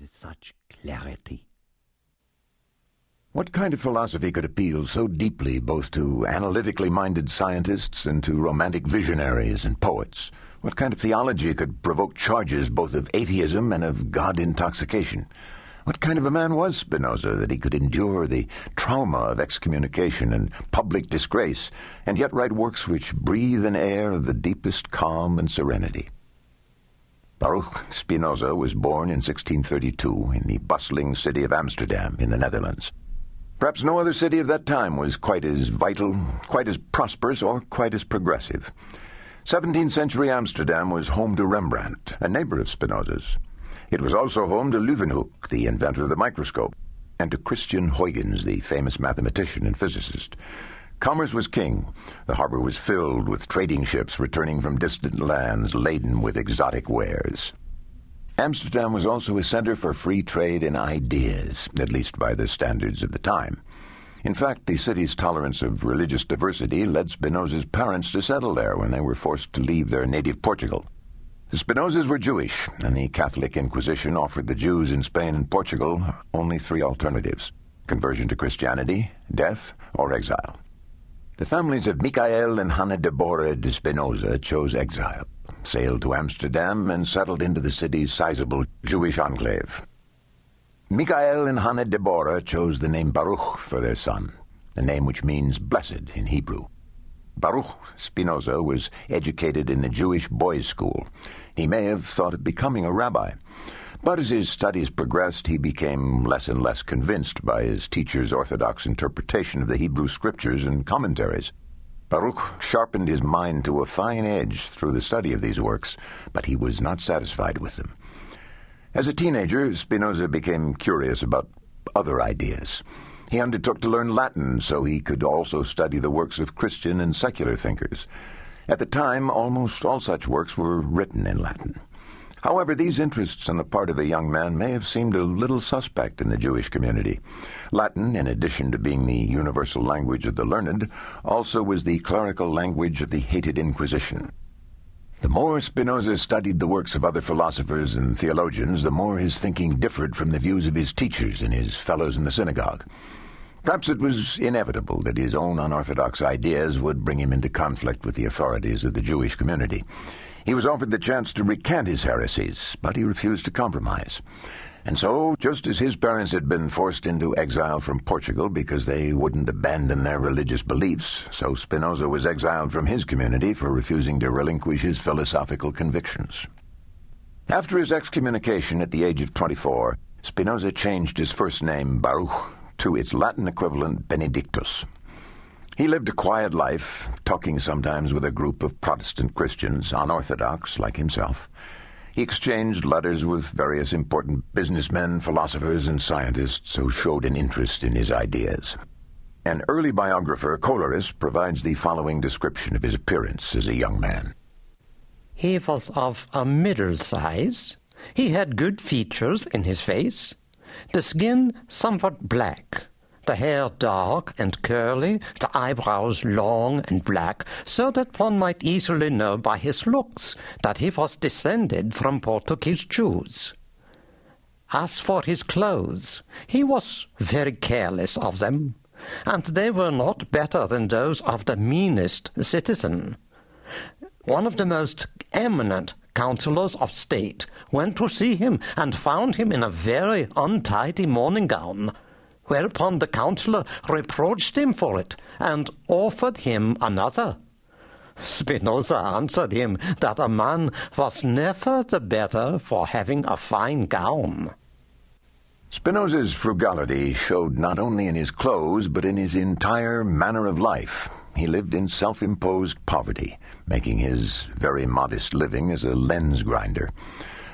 with such clarity. What kind of philosophy could appeal so deeply both to analytically minded scientists and to romantic visionaries and poets? What kind of theology could provoke charges both of atheism and of God intoxication? What kind of a man was Spinoza that he could endure the trauma of excommunication and public disgrace, and yet write works which breathe an air of the deepest calm and serenity? Baruch Spinoza was born in 1632 in the bustling city of Amsterdam in the Netherlands. Perhaps no other city of that time was quite as vital, quite as prosperous, or quite as progressive. 17th century Amsterdam was home to Rembrandt, a neighbor of Spinoza's. It was also home to Leeuwenhoek, the inventor of the microscope, and to Christian Huygens, the famous mathematician and physicist. Commerce was king. The harbor was filled with trading ships returning from distant lands laden with exotic wares. Amsterdam was also a center for free trade in ideas, at least by the standards of the time. In fact, the city's tolerance of religious diversity led Spinoza's parents to settle there when they were forced to leave their native Portugal. The Spinozas were Jewish, and the Catholic Inquisition offered the Jews in Spain and Portugal only three alternatives conversion to Christianity, death, or exile. The families of Michael and Hanna Deborah de Spinoza chose exile sailed to Amsterdam, and settled into the city's sizable Jewish enclave. Michael and Hannah Deborah chose the name Baruch for their son, a name which means blessed in Hebrew. Baruch Spinoza was educated in the Jewish boys' school. He may have thought of becoming a rabbi. But as his studies progressed, he became less and less convinced by his teacher's orthodox interpretation of the Hebrew scriptures and commentaries. Baruch sharpened his mind to a fine edge through the study of these works, but he was not satisfied with them. As a teenager, Spinoza became curious about other ideas. He undertook to learn Latin so he could also study the works of Christian and secular thinkers. At the time, almost all such works were written in Latin. However, these interests on the part of a young man may have seemed a little suspect in the Jewish community. Latin, in addition to being the universal language of the learned, also was the clerical language of the hated Inquisition. The more Spinoza studied the works of other philosophers and theologians, the more his thinking differed from the views of his teachers and his fellows in the synagogue. Perhaps it was inevitable that his own unorthodox ideas would bring him into conflict with the authorities of the Jewish community. He was offered the chance to recant his heresies, but he refused to compromise. And so, just as his parents had been forced into exile from Portugal because they wouldn't abandon their religious beliefs, so Spinoza was exiled from his community for refusing to relinquish his philosophical convictions. After his excommunication at the age of 24, Spinoza changed his first name, Baruch, to its Latin equivalent, Benedictus. He lived a quiet life, talking sometimes with a group of Protestant Christians, unorthodox like himself. He exchanged letters with various important businessmen, philosophers, and scientists who showed an interest in his ideas. An early biographer, Colerus, provides the following description of his appearance as a young man. He was of a middle size. He had good features in his face, the skin somewhat black, the hair dark and curly, the eyebrows long and black, so that one might easily know by his looks that he was descended from Portuguese Jews. As for his clothes, he was very careless of them, and they were not better than those of the meanest citizen. One of the most eminent councillors of state went to see him and found him in a very untidy morning gown whereupon the councillor reproached him for it and offered him another. Spinoza answered him that a man was never the better for having a fine gown. Spinoza's frugality showed not only in his clothes, but in his entire manner of life. He lived in self imposed poverty, making his very modest living as a lens grinder.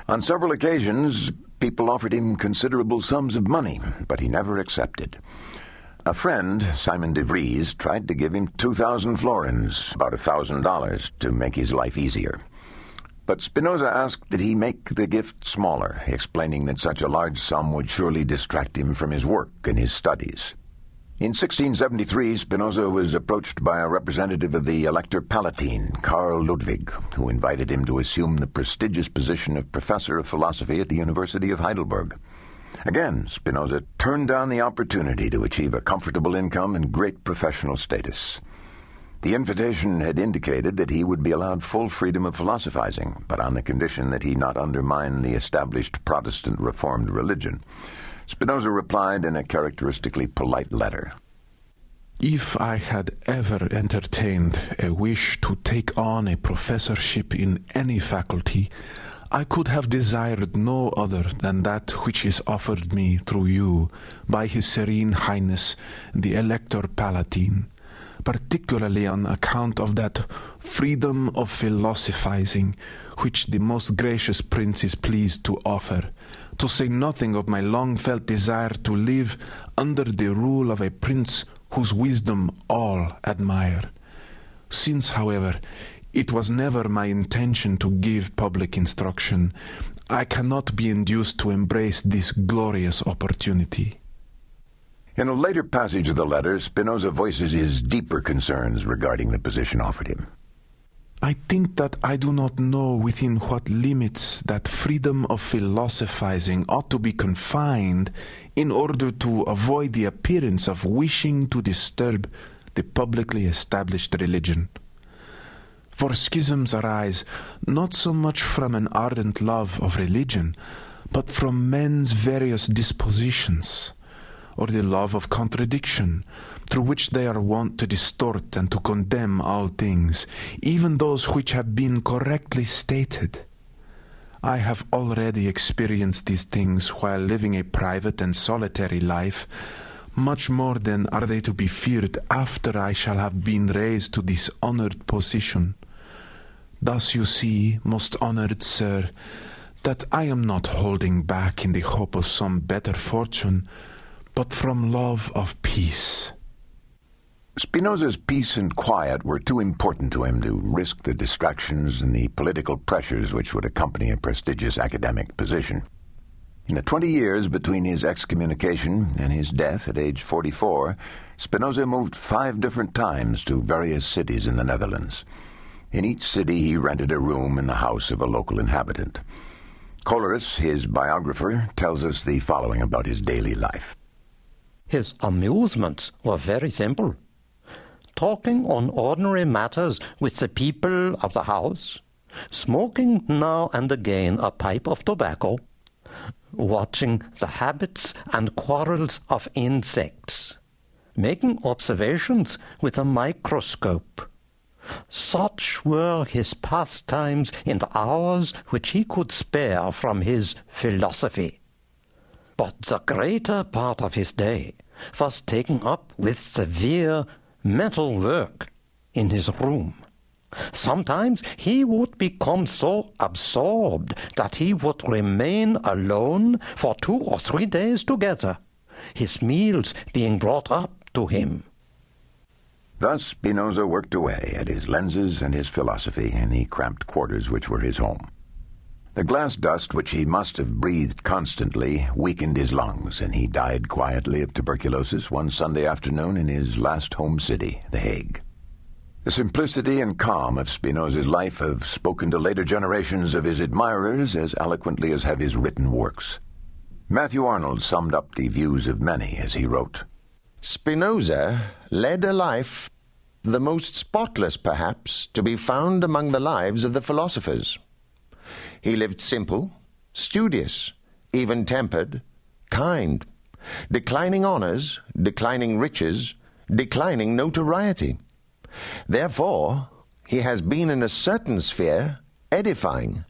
On several occasions, People offered him considerable sums of money, but he never accepted. A friend, Simon de Vries, tried to give him 2,000 florins, about a $1,000, to make his life easier. But Spinoza asked that he make the gift smaller, explaining that such a large sum would surely distract him from his work and his studies. In 1673, Spinoza was approached by a representative of the Elector Palatine, Karl Ludwig, who invited him to assume the prestigious position of professor of philosophy at the University of Heidelberg. Again, Spinoza turned down the opportunity to achieve a comfortable income and great professional status. The invitation had indicated that he would be allowed full freedom of philosophizing, but on the condition that he not undermine the established Protestant Reformed religion. Spinoza replied in a characteristically polite letter. If I had ever entertained a wish to take on a professorship in any faculty, I could have desired no other than that which is offered me through you by His Serene Highness the Elector Palatine, particularly on account of that freedom of philosophizing which the most gracious Prince is pleased to offer to say nothing of my long felt desire to live under the rule of a prince whose wisdom all admire. Since, however, it was never my intention to give public instruction, I cannot be induced to embrace this glorious opportunity. In a later passage of the letter, Spinoza voices his deeper concerns regarding the position offered him. I think that I do not know within what limits that freedom of philosophizing ought to be confined in order to avoid the appearance of wishing to disturb the publicly established religion. For schisms arise not so much from an ardent love of religion, but from men's various dispositions, or the love of contradiction, through which they are wont to distort and to condemn all things, even those which have been correctly stated. I have already experienced these things while living a private and solitary life. Much more then are they to be feared after I shall have been raised to this honored position. Thus you see, most honored sir, that I am not holding back in the hope of some better fortune, but from love of peace. Spinoza's peace and quiet were too important to him to risk the distractions and the political pressures which would accompany a prestigious academic position. In the twenty years between his excommunication and his death at age 44, Spinoza moved five different times to various cities in the Netherlands. In each city, he rented a room in the house of a local inhabitant. Colerus, his biographer, tells us the following about his daily life. His amusements were very simple talking on ordinary matters with the people of the house, smoking now and again a pipe of tobacco, watching the habits and quarrels of insects, making observations with a microscope. Such were his pastimes in the hours which he could spare from his philosophy. But the greater part of his day was taken up with severe mental work in his room. Sometimes he would become so absorbed that he would remain alone for two or three days together, his meals being brought up to him. Thus Spinoza worked away at his lenses and his philosophy in the cramped quarters which were his home. The glass dust which he must have breathed constantly weakened his lungs, and he died quietly of tuberculosis one Sunday afternoon in his last home city, The Hague. The simplicity and calm of Spinoza's life have spoken to later generations of his admirers as eloquently as have his written works. Matthew Arnold summed up the views of many as he wrote Spinoza led a life the most spotless, perhaps, to be found among the lives of the philosophers. He lived simple, studious, even tempered, kind, declining honors, declining riches, declining notoriety. Therefore, he has been in a certain sphere edifying,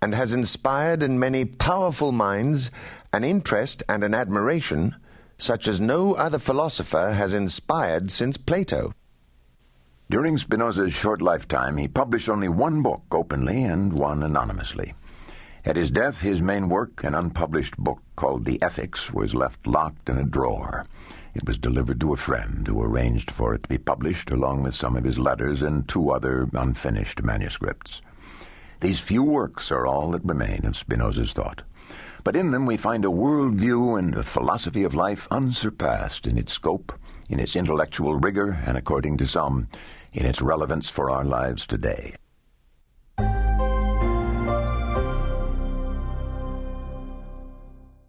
and has inspired in many powerful minds an interest and an admiration such as no other philosopher has inspired since Plato. During Spinoza's short lifetime, he published only one book openly and one anonymously. At his death, his main work, an unpublished book called The Ethics, was left locked in a drawer. It was delivered to a friend who arranged for it to be published along with some of his letters and two other unfinished manuscripts. These few works are all that remain of Spinoza's thought. But in them we find a world view and a philosophy of life unsurpassed in its scope, in its intellectual rigor and, according to some, in its relevance for our lives today.